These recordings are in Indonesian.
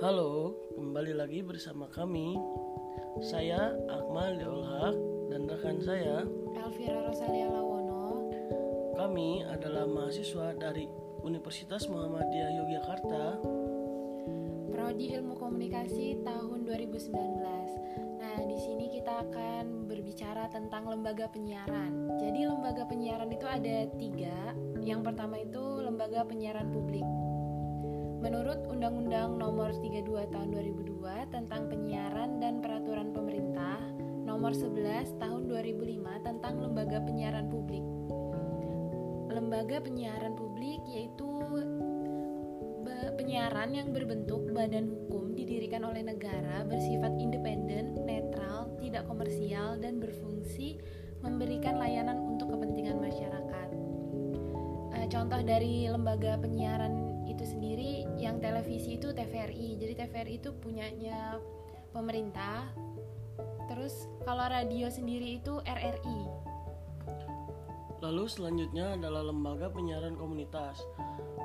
Halo, kembali lagi bersama kami. Saya Akmal Deolhak dan rekan saya. Elvira Rosalia Lawono. Kami adalah mahasiswa dari Universitas Muhammadiyah Yogyakarta. Prodi Ilmu Komunikasi tahun 2019. Nah, di sini kita akan berbicara tentang lembaga penyiaran. Jadi lembaga penyiaran itu ada tiga. Yang pertama itu lembaga penyiaran publik. Menurut Undang-Undang Nomor 32 Tahun 2002 tentang penyiaran dan peraturan pemerintah Nomor 11 Tahun 2005 tentang lembaga penyiaran publik. Lembaga penyiaran publik yaitu penyiaran yang berbentuk badan hukum didirikan oleh negara bersifat independen, netral, tidak komersial dan berfungsi memberikan layanan untuk kepentingan masyarakat. Eh, contoh dari lembaga penyiaran sendiri yang televisi itu TVRI jadi TVRI itu punyanya pemerintah. Terus kalau radio sendiri itu RRI lalu selanjutnya adalah lembaga penyiaran komunitas.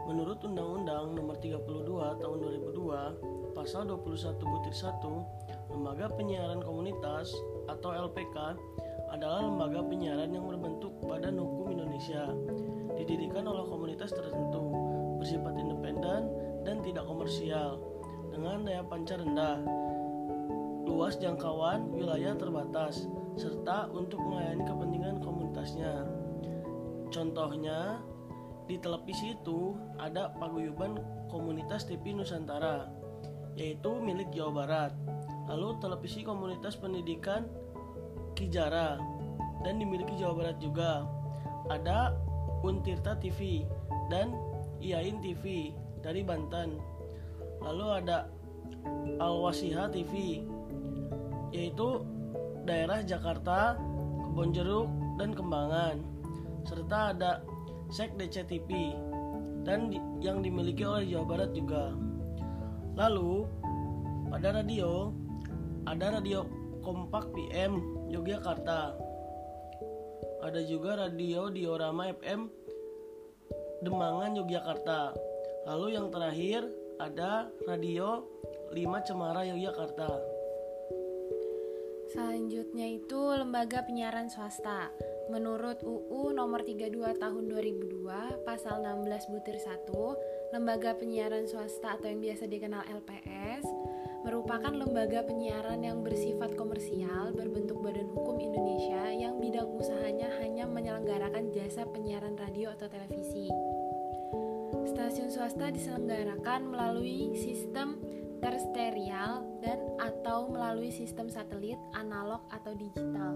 Menurut Undang-Undang Nomor 32 Tahun 2002 Pasal 21 Butir 1 Lembaga Penyiaran Komunitas atau LPK adalah lembaga penyiaran yang berbentuk Badan Hukum Indonesia didirikan oleh komunitas tertentu bersifat independen dan tidak komersial dengan daya pancar rendah, luas jangkauan wilayah terbatas, serta untuk melayani kepentingan komunitasnya. Contohnya, di televisi itu ada paguyuban komunitas TV Nusantara, yaitu milik Jawa Barat. Lalu televisi komunitas pendidikan Kijara dan dimiliki Jawa Barat juga. Ada Untirta TV dan Iain TV dari Banten. Lalu ada Alwasiha TV yaitu daerah Jakarta, Kebonjeruk, dan Kembangan. Serta ada Sek DC TV dan yang dimiliki oleh Jawa Barat juga. Lalu pada radio ada radio Kompak PM Yogyakarta. Ada juga radio Diorama FM Demangan Yogyakarta. Lalu yang terakhir ada Radio 5 Cemara Yogyakarta. Selanjutnya itu lembaga penyiaran swasta. Menurut UU nomor 32 tahun 2002 pasal 16 butir 1, lembaga penyiaran swasta atau yang biasa dikenal LPS merupakan lembaga penyiaran yang bersifat komersial berbentuk badan hukum Indonesia jasa penyiaran radio atau televisi. Stasiun swasta diselenggarakan melalui sistem terestrial dan atau melalui sistem satelit, analog atau digital.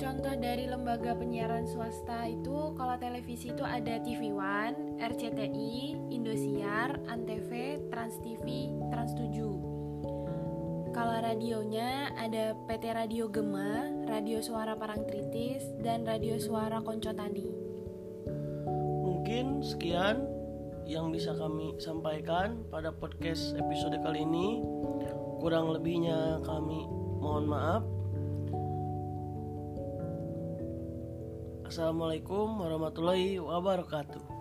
Contoh dari lembaga penyiaran swasta itu kalau televisi itu ada TV One, RCTI, Indosiar, Antv, Trans TV, Trans 7. Kalau radionya ada PT Radio Gema, Radio Suara Parangtritis, dan Radio Suara Koncotani. Mungkin sekian yang bisa kami sampaikan pada podcast episode kali ini. Kurang lebihnya kami mohon maaf. Assalamualaikum warahmatullahi wabarakatuh.